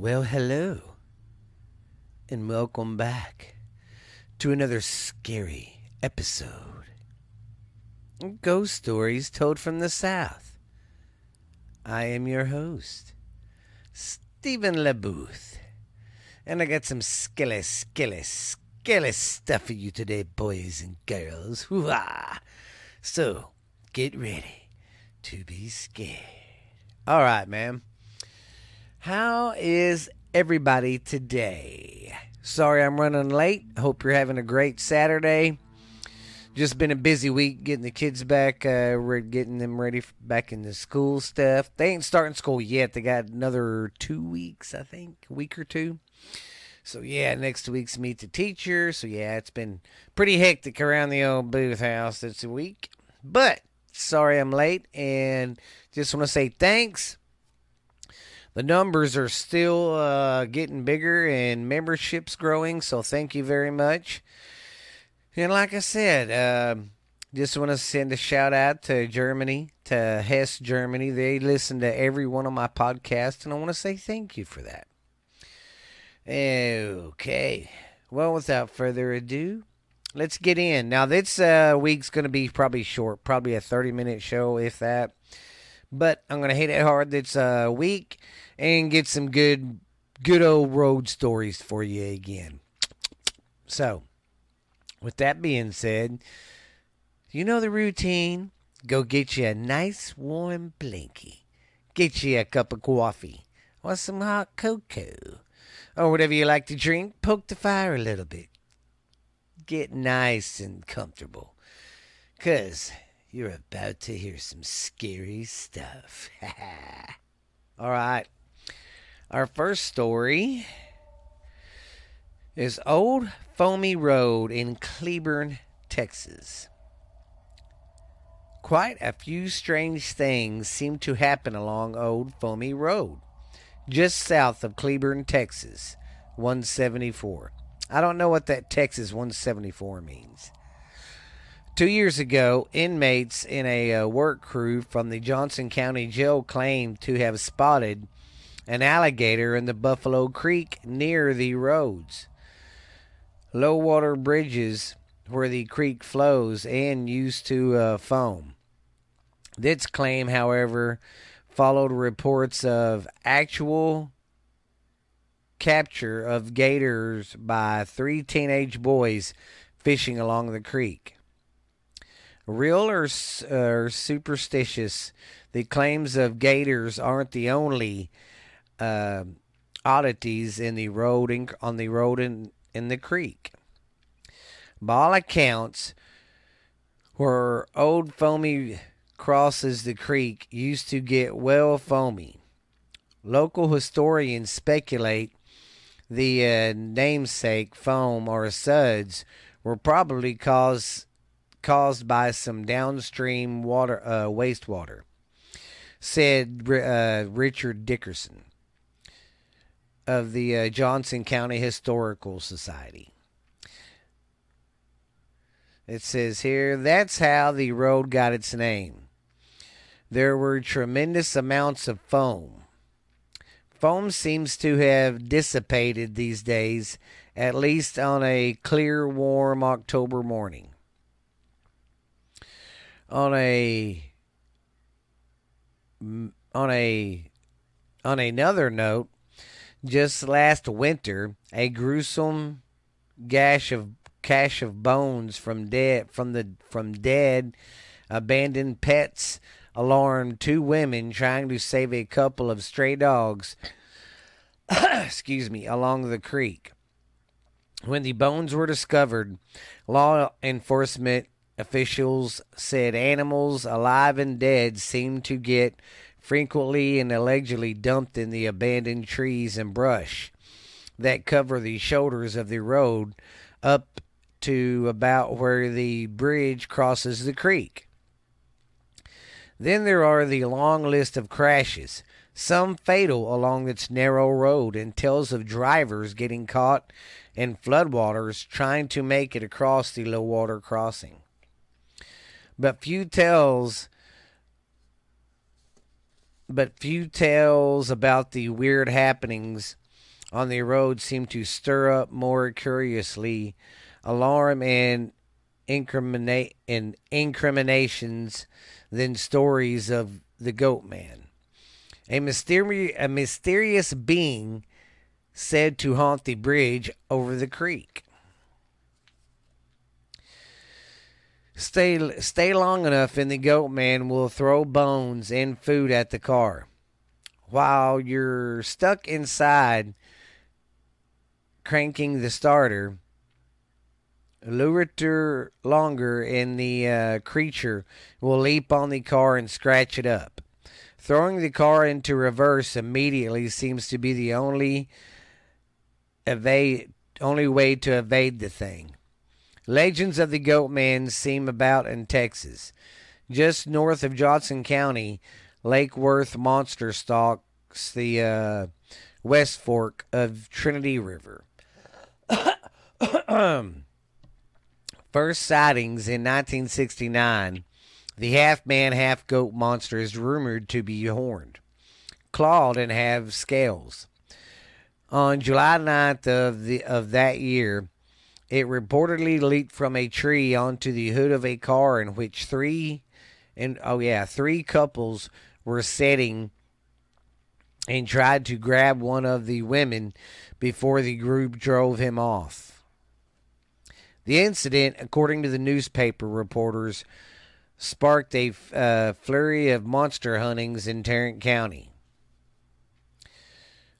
Well, hello, and welcome back to another scary episode. Ghost Stories Told from the South. I am your host, Stephen LeBooth, and I got some skilly, skilly, skilly stuff for you today, boys and girls. Hoo-ah! So, get ready to be scared. All right, man. How is everybody today? Sorry I'm running late. Hope you're having a great Saturday. Just been a busy week getting the kids back. Uh, we're getting them ready back into school stuff. They ain't starting school yet. They got another two weeks, I think, a week or two. So yeah, next week's meet the teacher. So yeah, it's been pretty hectic around the old booth house this week. But sorry I'm late, and just want to say thanks the numbers are still uh, getting bigger and memberships growing. So thank you very much. And like I said, uh, just want to send a shout out to Germany, to Hess, Germany. They listen to every one of my podcasts, and I want to say thank you for that. Okay. Well, without further ado, let's get in. Now, this uh, week's going to be probably short, probably a 30 minute show, if that. But I'm to hit it hard this uh, week and get some good, good old road stories for you again. So, with that being said, you know the routine. Go get you a nice warm blankie. Get you a cup of coffee or some hot cocoa or whatever you like to drink. Poke the fire a little bit. Get nice and comfortable. Because you're about to hear some scary stuff. All right. Our first story is Old Foamy Road in Cleburne, Texas. Quite a few strange things seem to happen along Old Foamy Road, just south of Cleburne, Texas, 174. I don't know what that Texas 174 means. Two years ago, inmates in a uh, work crew from the Johnson County Jail claimed to have spotted an alligator in the Buffalo Creek near the roads. Low water bridges where the creek flows and used to uh, foam. This claim, however, followed reports of actual capture of gators by three teenage boys fishing along the creek. Real or, or superstitious, the claims of gators aren't the only uh, oddities in the road in, on the road in, in the creek. By all accounts, where old foamy crosses the creek used to get well foamy. Local historians speculate the uh, namesake foam or suds were probably caused caused by some downstream water uh, wastewater, said uh, Richard Dickerson of the uh, Johnson County Historical Society. It says here that's how the road got its name. There were tremendous amounts of foam. Foam seems to have dissipated these days, at least on a clear, warm October morning. On a on a on another note, just last winter, a gruesome gash of cache of bones from dead from the from dead abandoned pets alarmed two women trying to save a couple of stray dogs excuse me along the creek. When the bones were discovered law enforcement officials said animals alive and dead seemed to get frequently and allegedly dumped in the abandoned trees and brush that cover the shoulders of the road up to about where the bridge crosses the creek. Then there are the long list of crashes, some fatal along its narrow road, and tales of drivers getting caught in floodwaters trying to make it across the low water crossing. But few tales but few tales about the weird happenings on the road seem to stir up more curiously alarm and incriminate and incriminations than stories of the goat man. A mysterious, a mysterious being said to haunt the bridge over the creek. Stay, stay long enough, and the goat man will throw bones and food at the car. While you're stuck inside, cranking the starter, Lurator longer and the uh, creature will leap on the car and scratch it up. Throwing the car into reverse immediately seems to be the only evade only way to evade the thing. Legends of the Goat Man seem about in Texas. Just north of Johnson County, Lake Worth monster stalks the uh, West Fork of Trinity River. First sightings in 1969, the half man, half goat monster is rumored to be horned, clawed, and have scales. On July 9th of, the, of that year, it reportedly leaped from a tree onto the hood of a car in which three and oh yeah, three couples were sitting and tried to grab one of the women before the group drove him off. The incident, according to the newspaper reporters, sparked a uh, flurry of monster huntings in Tarrant County.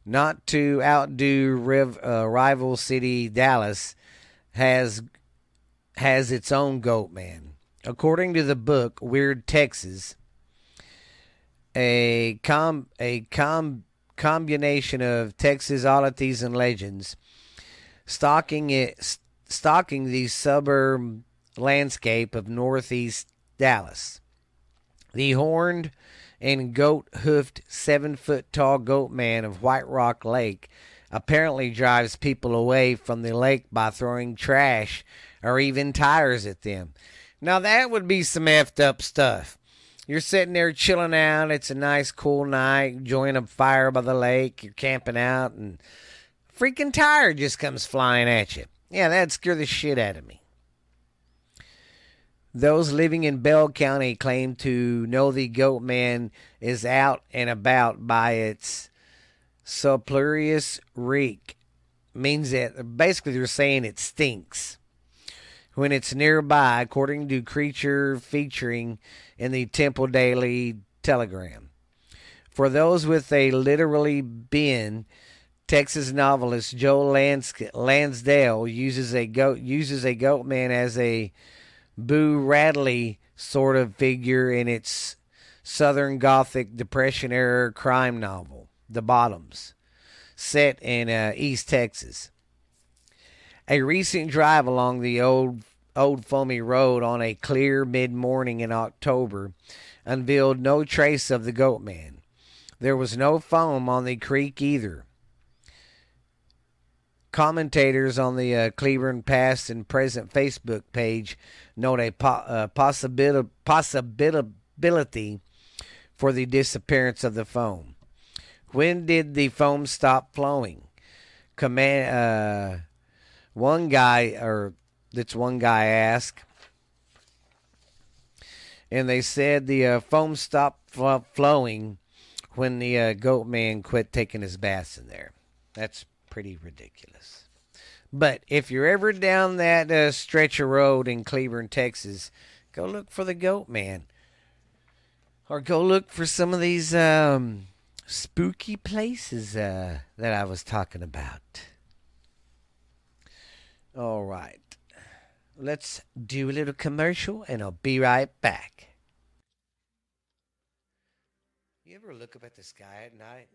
Not to outdo riv, uh, rival city Dallas, has has its own goat man. According to the book Weird Texas, a com a com combination of Texas oddities and legends, stalking it stalking the suburb landscape of northeast Dallas. The horned and goat hoofed seven foot tall goat man of White Rock Lake apparently drives people away from the lake by throwing trash or even tires at them. Now, that would be some effed up stuff. You're sitting there chilling out. It's a nice, cool night, enjoying a fire by the lake. You're camping out, and a freaking tire just comes flying at you. Yeah, that'd scare the shit out of me. Those living in Bell County claim to know the goat man is out and about by its sulphureous reek. Means that basically they're saying it stinks when it's nearby, according to creature featuring in the Temple Daily Telegram. For those with a literally bin, Texas novelist Joe Lans- Lansdale uses a goat uses a goat man as a Boo Radley sort of figure in its Southern Gothic Depression era crime novel, The Bottoms, set in uh, East Texas. A recent drive along the old old foamy road on a clear mid morning in October unveiled no trace of the goat man. There was no foam on the creek either. Commentators on the uh, Cleburne past and present Facebook page note a po- uh, possibility for the disappearance of the foam. When did the foam stop flowing? Command, uh, one guy, or that's one guy asked, and they said the uh, foam stopped fl- flowing when the uh, goat man quit taking his baths in there. That's pretty ridiculous. But if you're ever down that uh, stretch of road in Cleburne, Texas, go look for the Goat Man. Or go look for some of these um, spooky places uh, that I was talking about. All right. Let's do a little commercial and I'll be right back. You ever look up at the sky at night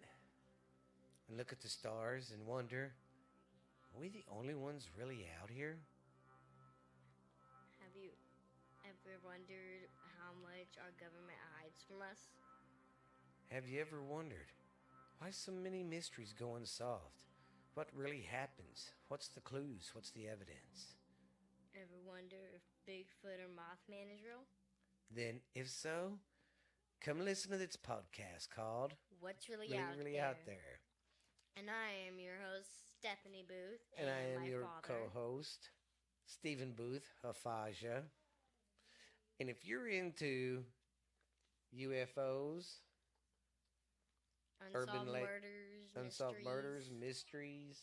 and look at the stars and wonder, are we the only ones really out here? Have you ever wondered how much our government hides from us? Have you ever wondered why so many mysteries go unsolved? What really happens? What's the clues? What's the evidence? Ever wonder if Bigfoot or Mothman is real? Then, if so, come listen to this podcast called What's really, Really, out, really there? out there. And I am your host, Stephanie Booth. And and I am my your co host, Stephen Booth, Hafaja. And if you're into UFOs, Unsolved urban le- murders, unsolved mysteries. murders, mysteries,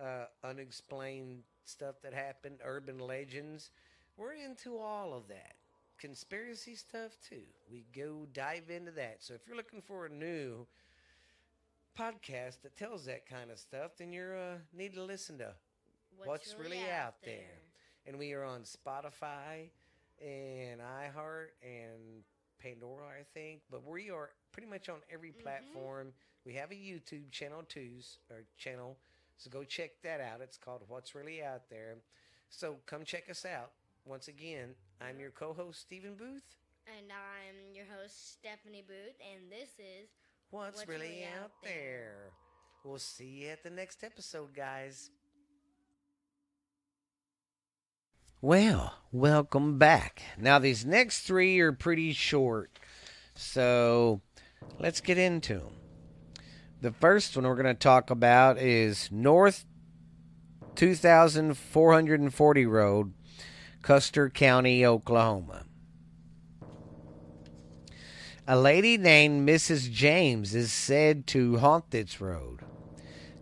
uh, unexplained stuff that happened, urban legends. We're into all of that. Conspiracy stuff too. We go dive into that. So if you're looking for a new podcast that tells that kind of stuff, then you uh, need to listen to. What's Really Out There? And we are on Spotify and iHeart and Pandora, I think. But we are pretty much on every Mhm. platform. We have a YouTube channel too, or channel. So go check that out. It's called What's Really Out There. So come check us out. Once again, I'm your co-host Stephen Booth. And I'm your host, Stephanie Booth, and this is What's, What's really, Really out Out there? There? We'll see you at the next episode, guys. Well, welcome back. Now, these next three are pretty short, so let's get into them. The first one we're going to talk about is North 2440 Road, Custer County, Oklahoma. A lady named Mrs. James is said to haunt this road.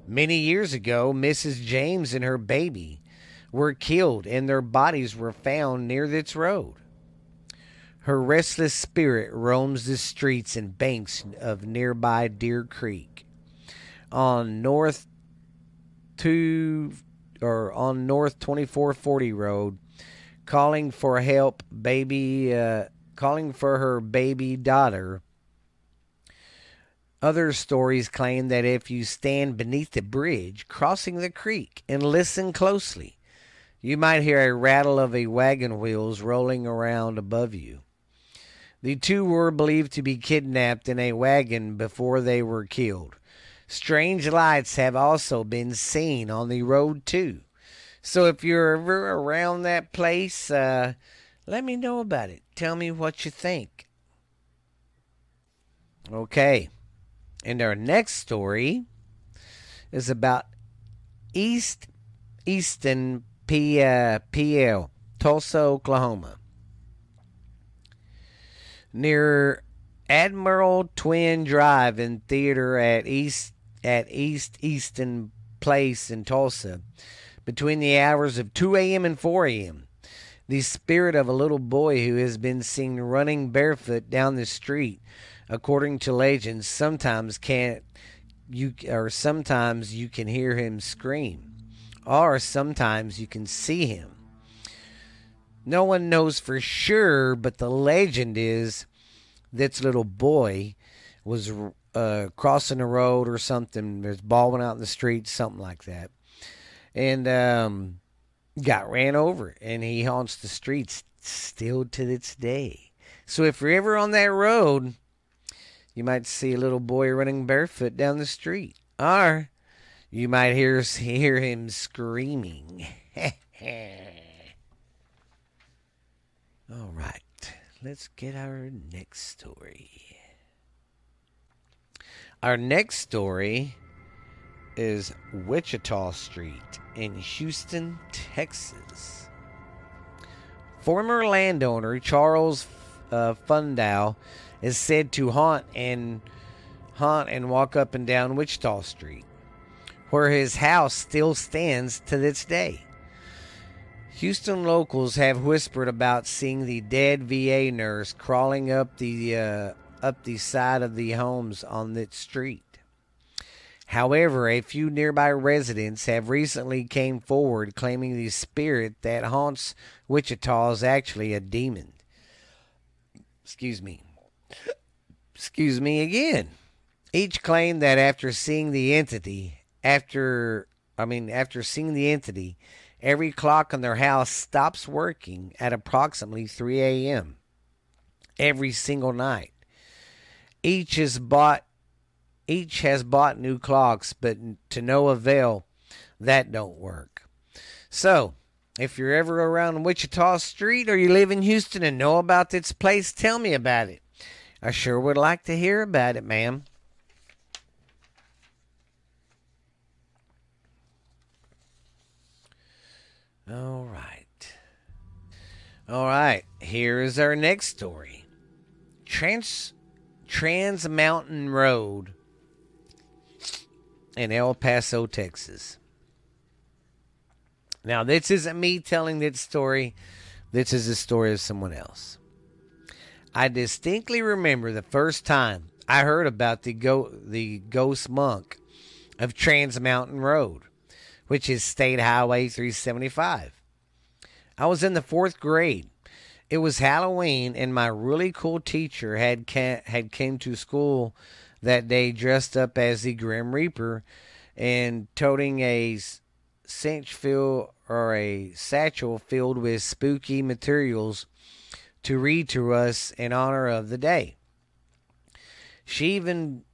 Many years ago, Mrs. James and her baby were killed and their bodies were found near this road. Her restless spirit roams the streets and banks of nearby Deer Creek. On North 2 or on North 2440 Road, calling for help, baby uh, calling for her baby daughter. Other stories claim that if you stand beneath the bridge crossing the creek and listen closely, you might hear a rattle of a wagon wheels rolling around above you. The two were believed to be kidnapped in a wagon before they were killed. Strange lights have also been seen on the road too. So if you're ever around that place, uh, let me know about it. Tell me what you think. Okay. And our next story is about East Easton P, uh, PL, Tulsa, Oklahoma. Near Admiral Twin Drive and Theater at East at East Easton Place in Tulsa, between the hours of 2 a.m. and 4 a.m the spirit of a little boy who has been seen running barefoot down the street according to legends sometimes can't you or sometimes you can hear him scream or sometimes you can see him no one knows for sure but the legend is this little boy was uh, crossing the road or something there's balling out in the street something like that and um got ran over and he haunts the streets still to this day. So if you're ever on that road, you might see a little boy running barefoot down the street. Or you might hear hear him screaming. All right, let's get our next story. Our next story is Wichita Street in Houston, Texas. Former landowner Charles uh, Fundow is said to haunt and haunt and walk up and down Wichita Street, where his house still stands to this day. Houston locals have whispered about seeing the dead VA nurse crawling up the uh, up the side of the homes on that street. However, a few nearby residents have recently came forward claiming the spirit that haunts Wichita is actually a demon. Excuse me. Excuse me again. Each claim that after seeing the entity, after I mean after seeing the entity, every clock on their house stops working at approximately 3 a.m. every single night. Each is bought each has bought new clocks, but to no avail. That don't work. So, if you're ever around Wichita Street or you live in Houston and know about this place, tell me about it. I sure would like to hear about it, ma'am. All right, here is our next story. Trans Trans Mountain Road in El Paso, Texas. Now, this isn't me telling this story. This is the story of someone else. I distinctly remember the first time I heard about the go- the ghost monk of Trans Mountain Road, which is State Highway 375. I was in the fourth grade. It was Halloween, and my really cool teacher had ca- had came to school that day dressed up as the Grim Reaper and toting a cinch fill or a satchel filled with spooky materials to read to us in honor of the day. She even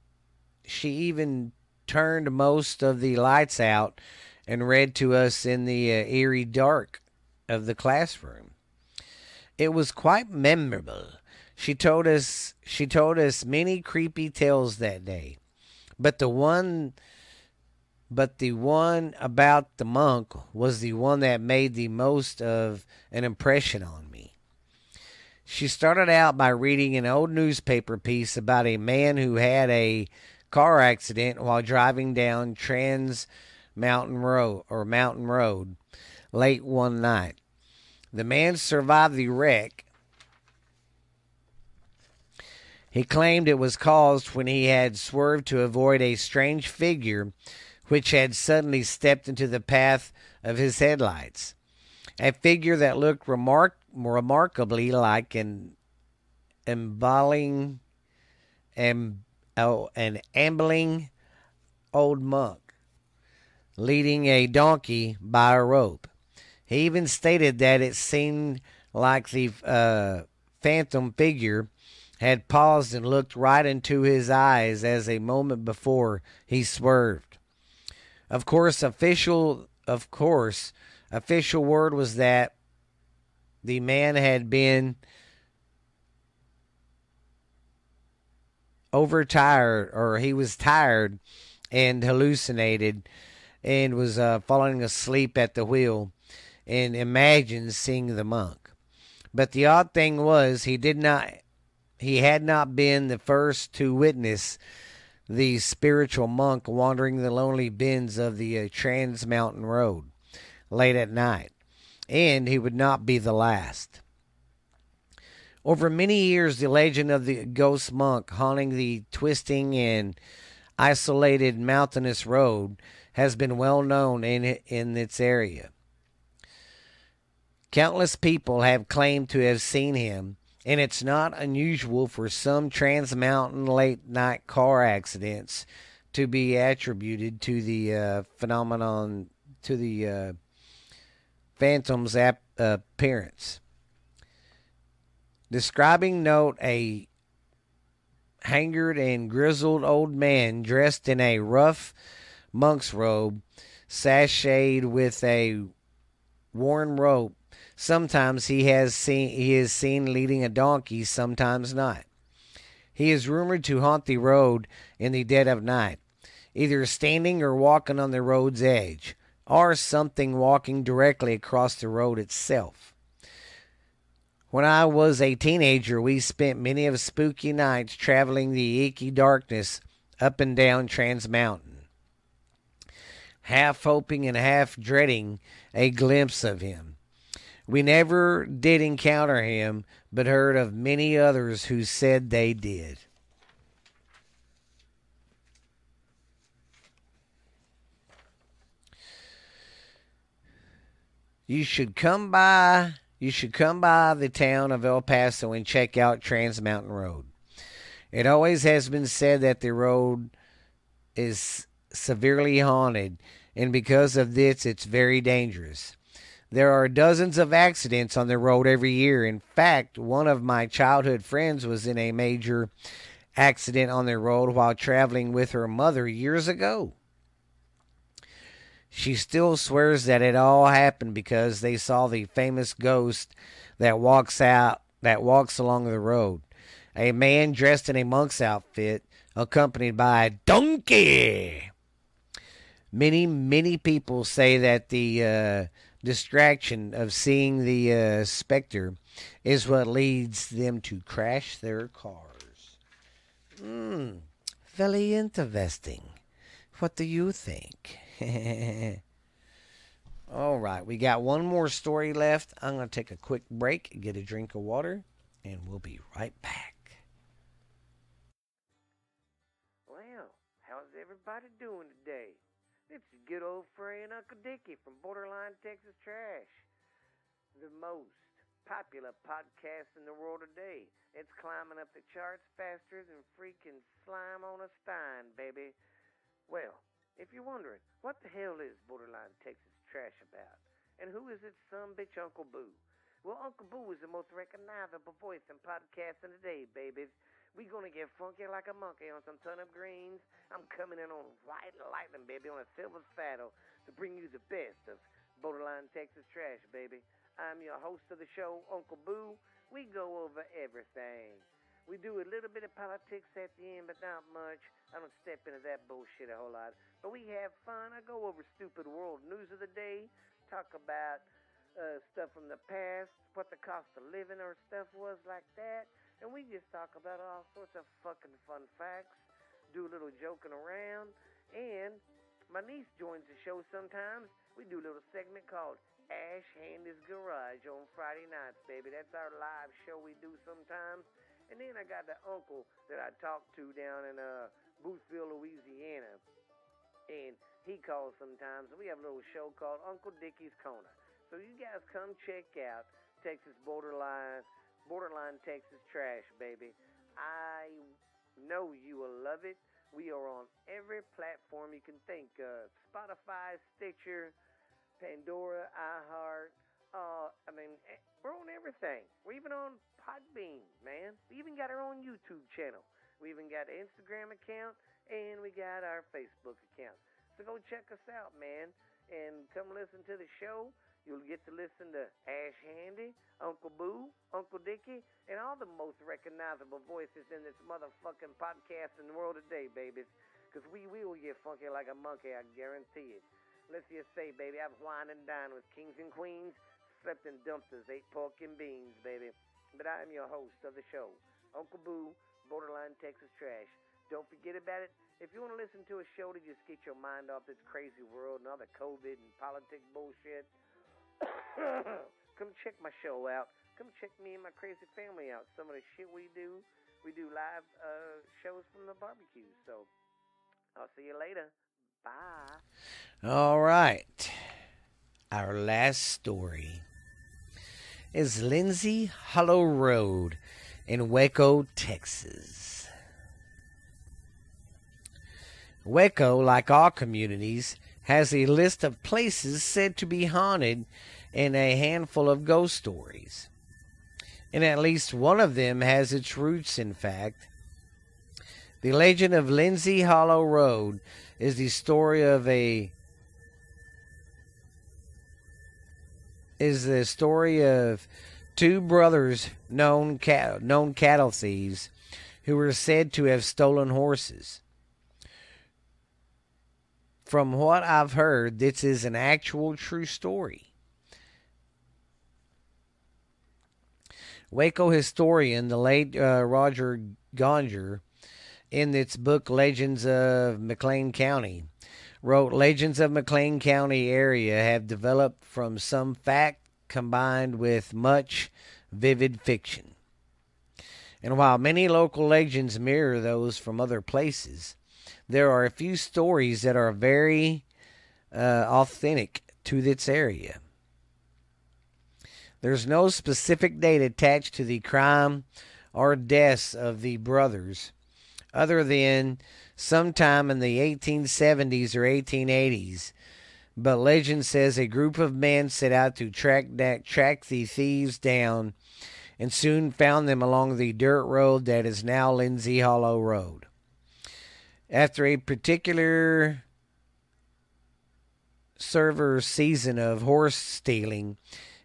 she even turned most of the lights out and read to us in the uh, eerie dark of the classroom. It was quite memorable. She told us she told us many creepy tales that day. But the one but the one about the monk was the one that made the most of an impression on me. She started out by reading an old newspaper piece about a man who had a car accident while driving down Trans Mountain Road or Mountain Road late one night. The man survived the wreck. He claimed it was caused when he had swerved to avoid a strange figure which had suddenly stepped into the path of his headlights. A figure that looked remark- remarkably like an embalming, am, oh, an ambling old monk leading a donkey by a rope. He even stated that it seemed like the uh, phantom figure had paused and looked right into his eyes as a moment before he swerved. Of course, official of course, official word was that the man had been overtired or he was tired and hallucinated and was uh, falling asleep at the wheel and imagined seeing the monk. But the odd thing was he did not he had not been the first to witness the spiritual monk wandering the lonely bends of the uh, Trans Mountain Road late at night, and he would not be the last. Over many years, the legend of the ghost monk haunting the twisting and isolated mountainous road has been well known in in its area. Countless people have claimed to have seen him, and it's not unusual for some trans mountain late night car accidents to be attributed to the uh, phenomenon, to the uh, phantom's ap- appearance. Describing note a hangered and grizzled old man dressed in a rough monk's robe, sashayed with a worn rope Sometimes he has seen he is seen leading a donkey, sometimes not. He is rumored to haunt the road in the dead of night, either standing or walking on the road's edge, or something walking directly across the road itself. When I was a teenager, we spent many of spooky nights traveling the icky darkness up and down Trans Mountain, half hoping and half dreading a glimpse of him. We never did encounter him, but heard of many others who said they did. You should come by you should come by the town of El Paso and check out Trans Mountain Road. It always has been said that the road is severely haunted, and because of this, it's very dangerous. There are dozens of accidents on the road every year. In fact, one of my childhood friends was in a major accident on the road while traveling with her mother years ago. She still swears that it all happened because they saw the famous ghost that walks out that walks along the road. A man dressed in a monk's outfit, accompanied by a donkey. Many, many people say that the uh, distraction of seeing the uh, specter is what leads them to crash their cars. Hmm, very interesting. What do you think? All right, we got one more story left. I'm going to take a quick break, get a drink of water, and we'll be right back. Well, how's everybody doing today? It's good old friend Uncle Dickie from Borderline Texas Trash, the most popular podcast in the world today. It's climbing up the charts faster than freaking slime on a stein, baby. Well, if you're wondering, what the hell is Borderline Texas Trash about? And who is its some bitch Uncle Boo? Well, Uncle Boo is the most recognizable voice in podcasting today, babies. We gonna get funky like a monkey on some turnip greens. I'm coming in on white lightning, baby, on a silver saddle to bring you the best of Borderline Texas trash, baby. I'm your host of the show, Uncle Boo. We go over everything. We do a little bit of politics at the end, but not much. I don't step into that bullshit a whole lot. But we have fun. I go over stupid world news of the day, talk about uh, stuff from the past, what the cost of living or stuff was like that and we just talk about all sorts of fucking fun facts, do a little joking around, and my niece joins the show sometimes. We do a little segment called Ash Handy's Garage on Friday nights, baby. That's our live show we do sometimes. And then I got the uncle that I talk to down in uh, Boothville, Louisiana. And he calls sometimes. And we have a little show called Uncle Dickie's Corner. So you guys come check out Texas Borderline Borderline Texas Trash, baby. I know you will love it. We are on every platform you can think of Spotify, Stitcher, Pandora, iHeart. Uh, I mean, eh, we're on everything. We're even on Podbean, man. We even got our own YouTube channel. We even got an Instagram account, and we got our Facebook account. So go check us out, man, and come listen to the show. You'll get to listen to Ash Handy, Uncle Boo, Uncle Dickie, and all the most recognizable voices in this motherfucking podcast in the world today, babies. Because we will get funky like a monkey, I guarantee it. Let's just say, baby, I've wined and dined with kings and queens, slept in dumpsters, ate pork and beans, baby. But I am your host of the show, Uncle Boo, Borderline Texas Trash. Don't forget about it. If you want to listen to a show to just get your mind off this crazy world and all the COVID and politics bullshit, Come check my show out. Come check me and my crazy family out. Some of the shit we do. We do live uh, shows from the barbecue. So I'll see you later. Bye. All right. Our last story is Lindsey Hollow Road in Waco, Texas. Waco, like all communities, has a list of places said to be haunted and a handful of ghost stories. And at least one of them has its roots, in fact. The legend of Lindsey Hollow Road is the story of a is the story of two brothers known known cattle thieves who were said to have stolen horses. From what I've heard, this is an actual true story. Waco historian, the late uh, Roger Conger, in its book Legends of McLennan County, wrote Legends of McLennan County area have developed from some fact combined with much vivid fiction. And while many local legends mirror those from other places, there are a few stories that are very uh, authentic to this area. There's no specific date attached to the crime or deaths of the brothers, other than sometime in the 1870s or 1880s. But legend says a group of men set out to track, track the thieves down and soon found them along the dirt road that is now Lindsey Hollow Road. After a particular server season of horse stealing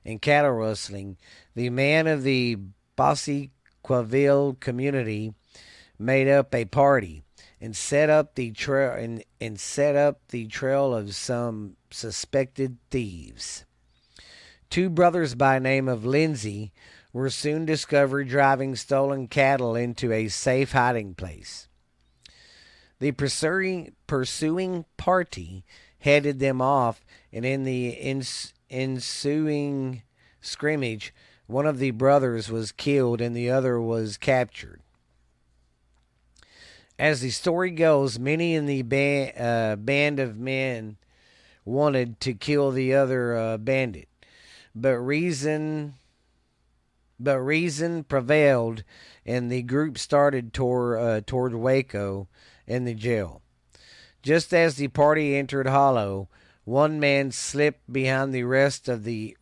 and cattle rustling, the man of the Bosqueville community made up a party and set up the trail and, and set up the trail of some suspected thieves. Two brothers by name of Lindsey were soon discovered driving stolen cattle into a safe hiding place. The pursuing, pursuing party headed them off, and in the ens- ensuing scrimmage, one of the brothers was killed and the other was captured. As the story goes, many in the ba- uh, band of men wanted to kill the other uh, bandit, but reason but reason prevailed, and the group started toward uh, toward Waco and the jail. Just as the party entered Hollow, one man slipped behind the rest of the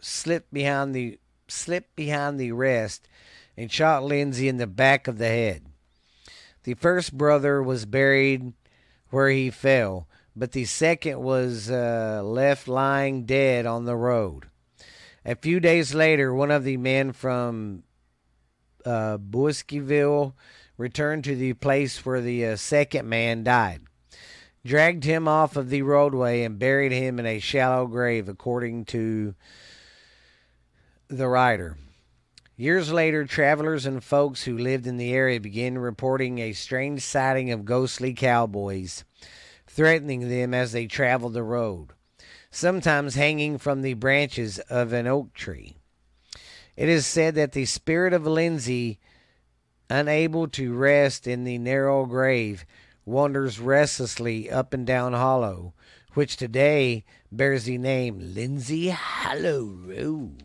slipped behind the slipped behind the rest and shot Lindsey in the back of the head. The first brother was buried where he fell, but the second was uh, left lying dead on the road. A few days later, one of the men from uh, returned to the place where the uh, second man died, dragged him off of the roadway, and buried him in a shallow grave, according to the writer. Years later, travelers and folks who lived in the area began reporting a strange sighting of ghostly cowboys threatening them as they traveled the road, sometimes hanging from the branches of an oak tree. It is said that the spirit of Lindsey, unable to rest in the narrow grave, wanders restlessly up and down Hollow, which today bears the name Lindsey Hollow Road.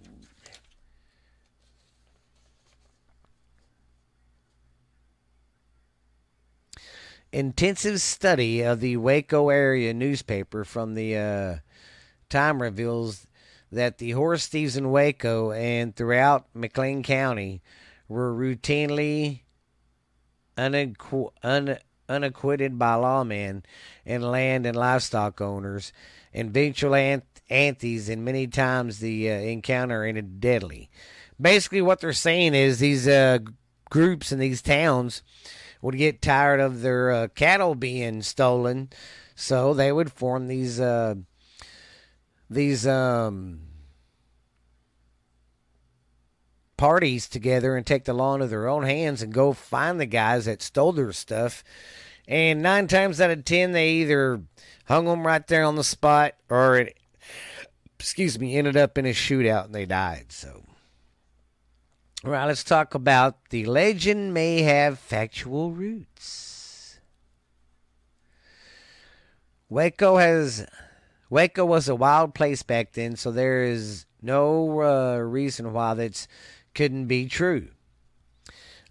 intensive study of the Waco area newspaper from the uh, time reveals that the horse thieves in Waco and throughout McLennan County were routinely unacqu- un- unacquitted by lawmen and land and livestock owners and vigilante antes, and many times the uh, encounter ended deadly. Basically, what they're saying is these uh, groups in these towns would get tired of their uh, cattle being stolen, so they would form these uh, these um, parties together and take the law into their own hands and go find the guys that stole their stuff. And nine times out of ten, they either hung them right there on the spot or it, excuse me, ended up in a shootout and they died. So all right, let's talk about the legend may have factual roots. Waco has Waco was a wild place back then, so there is no uh, reason why that couldn't be true.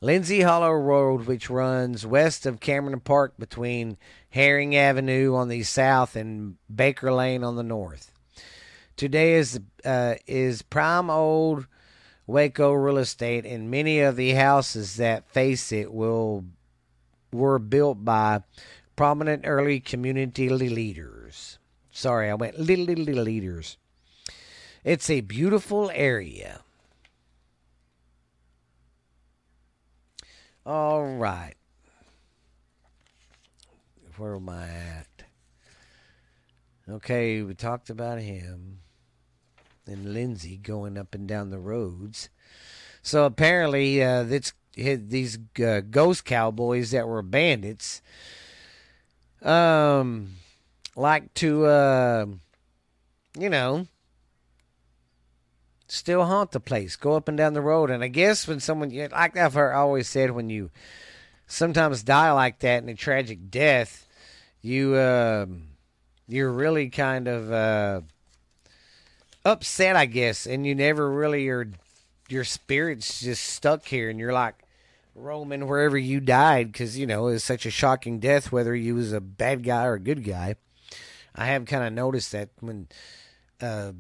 Lindsey Hollow Road, which runs west of Cameron Park between Herring Avenue on the south and Baker Lane on the north, today is uh, is prime old Waco real estate, and many of the houses that face it will were built by prominent early community leaders. Sorry, I went little little, little leaders. It's a beautiful area. All right. Where am I at? Okay, we talked about him and Lindsey going up and down the roads. So apparently, uh, it's these uh, ghost cowboys that were bandits. Um, like to, uh, you know, still haunt the place, go up and down the road. And I guess when someone, like I've heard, always said, when you sometimes die like that in a tragic death, you, uh, you're really kind of, uh, upset, I guess, and you never really are. Your spirit's just stuck here, and you're like roaming wherever you died because you know it's such a shocking death, whether you was a bad guy or a good guy. I have kind of noticed that when uh,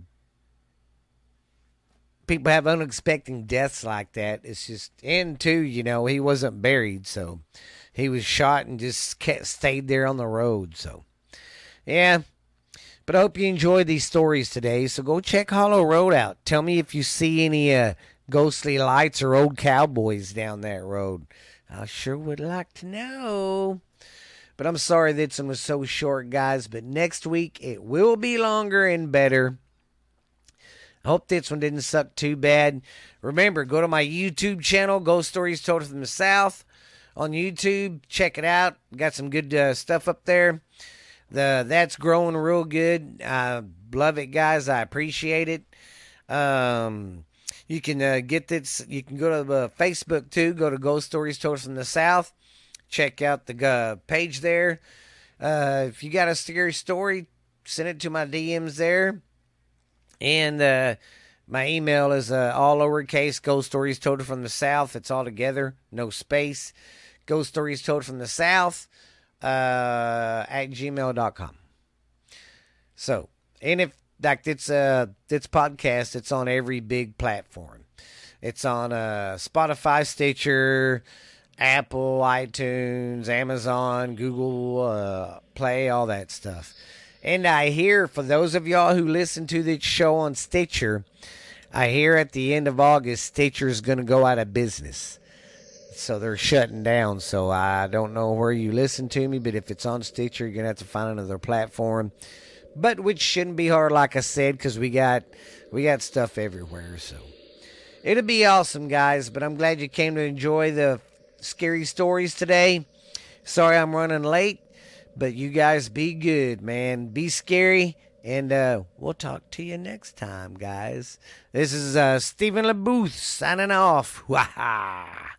people have unexpected deaths like that, it's just and too, you know, he wasn't buried, so he was shot and just kept, stayed there on the road. So, yeah, but I hope you enjoyed these stories today. So go check Hollow Road out. Tell me if you see any uh, ghostly lights or old cowboys down that road. I sure would like to know. But I'm sorry this one was so short, guys. But next week it will be longer and better. Hope this one didn't suck too bad. Remember, go to my YouTube channel, Ghost Stories Told from the South, on YouTube. Check it out. Got some good uh, stuff up there. The that's growing real good. I love it, guys. I appreciate it. Um, you can uh, get this. You can go to uh, Facebook too. Go to Ghost Stories Told from the South. Check out the uh, page there. Uh, if you got a scary story, send it to my DMs there. And uh, my email is uh, all lowercase Ghost Stories Told from the South. It's all together, no space. Ghost Stories Told from the South uh, at gmail.com. So, and if like it's uh this podcast, it's on every big platform. It's on uh Spotify, Stitcher, Apple, iTunes, Amazon, Google uh, Play, all that stuff. And I hear for those of y'all who listen to this show on Stitcher, I hear at the end of August Stitcher is going to go out of business. So they're shutting down. So I don't know where you listen to me, but if it's on Stitcher, you're going to have to find another platform. But which shouldn't be hard, like I said, because we got we got stuff everywhere. So it'll be awesome, guys. But I'm glad you came to enjoy the scary stories today. Sorry I'm running late, but you guys be good, man. Be scary, and uh, we'll talk to you next time, guys. This is uh, Stephen LeBooth signing off. Waha.